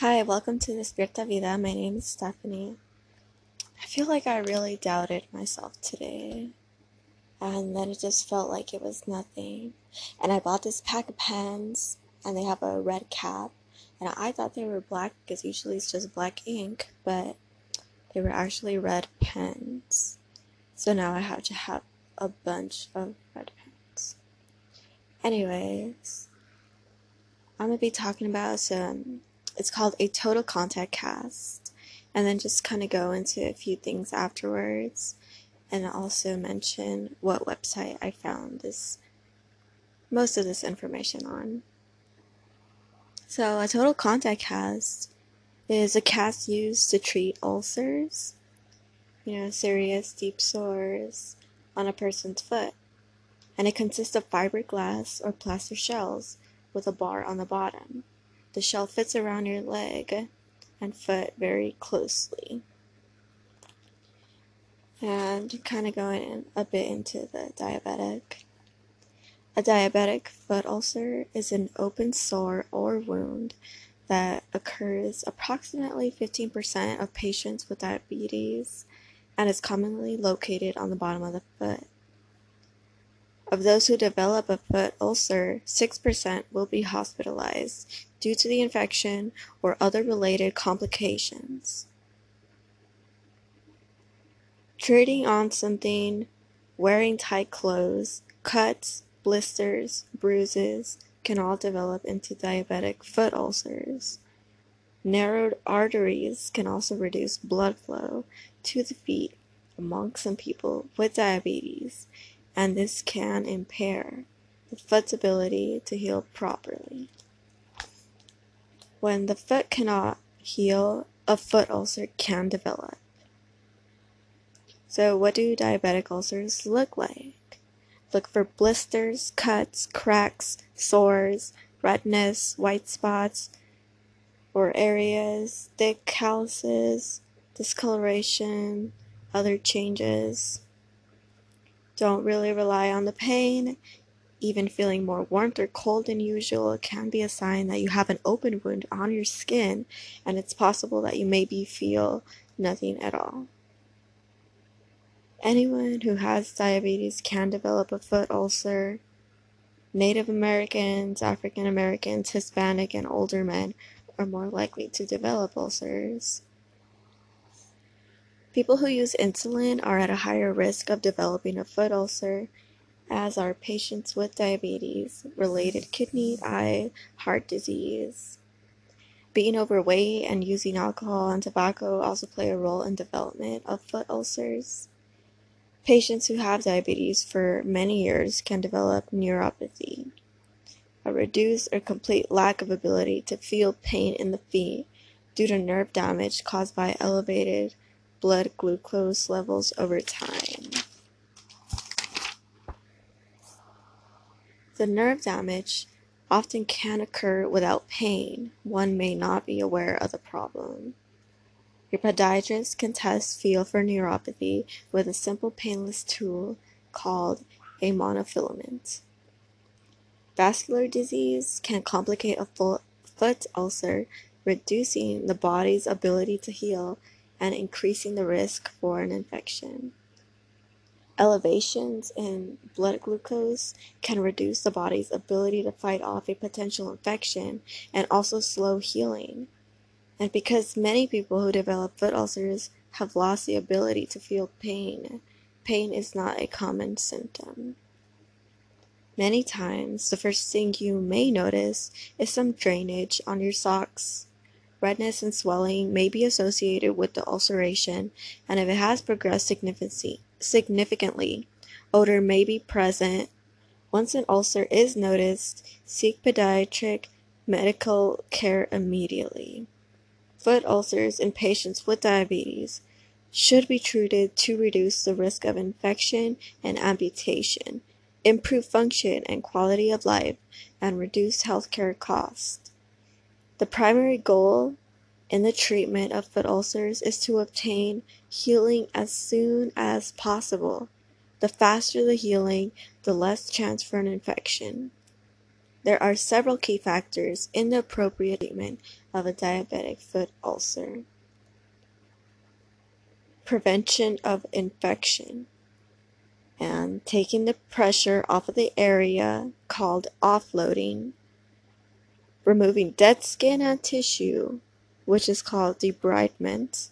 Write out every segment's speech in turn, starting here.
Hi, welcome to Despierta Vida. My name is Stephanie. I feel like I really doubted myself today, and then it just felt like it was nothing. And I bought this pack of pens, and they have a red cap, and I thought they were black because usually it's just black ink, but they were actually red pens. So now I have to have a bunch of red pens. Anyways, I'm gonna be talking about some it's called a total contact cast and then just kind of go into a few things afterwards and also mention what website I found this most of this information on. So a total contact cast is a cast used to treat ulcers, you know, serious deep sores on a person's foot. And it consists of fiberglass or plaster shells with a bar on the bottom. The shell fits around your leg and foot very closely. And kind of going in a bit into the diabetic. A diabetic foot ulcer is an open sore or wound that occurs approximately 15% of patients with diabetes and is commonly located on the bottom of the foot. Of those who develop a foot ulcer, 6% will be hospitalized due to the infection or other related complications. Treating on something, wearing tight clothes, cuts, blisters, bruises can all develop into diabetic foot ulcers. Narrowed arteries can also reduce blood flow to the feet among some people with diabetes, and this can impair the foot's ability to heal properly. When the foot cannot heal, a foot ulcer can develop. So, what do diabetic ulcers look like? Look for blisters, cuts, cracks, sores, redness, white spots, or areas, thick calluses, discoloration, other changes. Don't really rely on the pain. Even feeling more warmth or cold than usual can be a sign that you have an open wound on your skin, and it's possible that you maybe feel nothing at all. Anyone who has diabetes can develop a foot ulcer. Native Americans, African Americans, Hispanic, and older men are more likely to develop ulcers. People who use insulin are at a higher risk of developing a foot ulcer as are patients with diabetes, related kidney, eye, heart disease. Being overweight and using alcohol and tobacco also play a role in development of foot ulcers. Patients who have diabetes for many years can develop neuropathy, a reduced or complete lack of ability to feel pain in the feet due to nerve damage caused by elevated blood glucose levels over time. The nerve damage often can occur without pain; one may not be aware of the problem. Your podiatrist can test feel for neuropathy with a simple painless tool called a monofilament. Vascular disease can complicate a foot ulcer, reducing the body's ability to heal and increasing the risk for an infection. Elevations in blood glucose can reduce the body's ability to fight off a potential infection and also slow healing. And because many people who develop foot ulcers have lost the ability to feel pain, pain is not a common symptom. Many times, the first thing you may notice is some drainage on your socks. Redness and swelling may be associated with the ulceration, and if it has progressed significantly. Odor may be present. Once an ulcer is noticed, seek podiatric medical care immediately. Foot ulcers in patients with diabetes should be treated to reduce the risk of infection and amputation, improve function and quality of life, and reduce healthcare costs. The primary goal in the treatment of foot ulcers is to obtain healing as soon as possible. The faster the healing, the less chance for an infection. There are several key factors in the appropriate treatment of a diabetic foot ulcer. Prevention of infection and taking the pressure off of the area called offloading, removing dead skin and tissue, which is called debridement,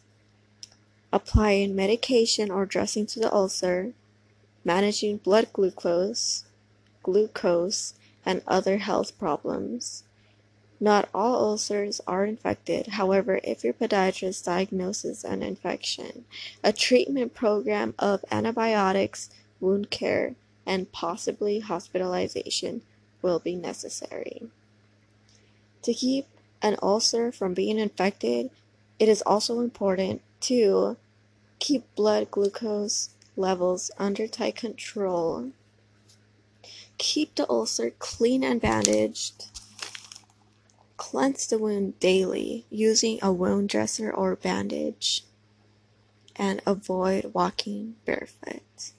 applying medication or dressing to the ulcer, managing blood glucose, glucose, and other health problems. Not all ulcers are infected. However, if your podiatrist diagnoses an infection, a treatment program of antibiotics, wound care, and possibly hospitalization will be necessary. To keep an ulcer from being infected, it is also important to keep blood glucose levels under tight control. Keep the ulcer clean and bandaged. Cleanse the wound daily using a wound dresser or bandage. And avoid walking barefoot.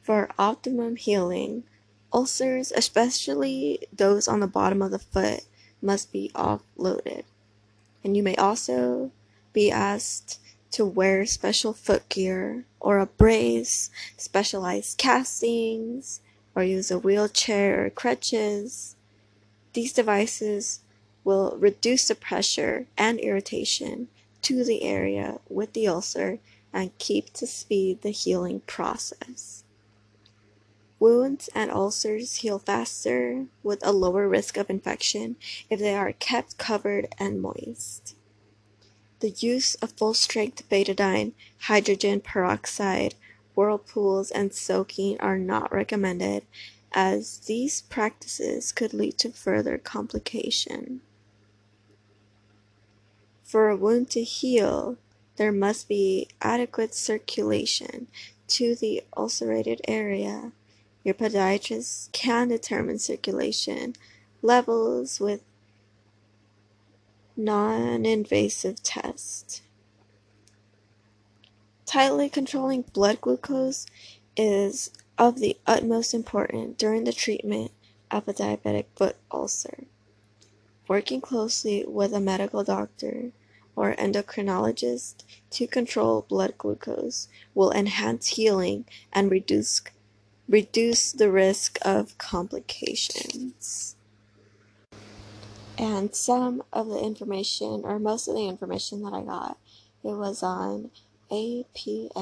For optimum healing, ulcers, especially those on the bottom of the foot, must be offloaded. And you may also be asked to wear special footgear or a brace, specialized castings, or use a wheelchair or crutches. These devices will reduce the pressure and irritation to the area with the ulcer and keep to speed the healing process. Wounds and ulcers heal faster with a lower risk of infection if they are kept covered and moist. The use of full-strength betadine, hydrogen peroxide, whirlpools, and soaking are not recommended as these practices could lead to further complication. For a wound to heal, there must be adequate circulation to the ulcerated area your podiatrist can determine circulation levels with non-invasive tests. Tightly controlling blood glucose is of the utmost importance during the treatment of a diabetic foot ulcer. Working closely with a medical doctor or endocrinologist to control blood glucose will enhance healing and reduce reduce the risk of complications. And some of the information, or most of the information that I got, it was on apma.org.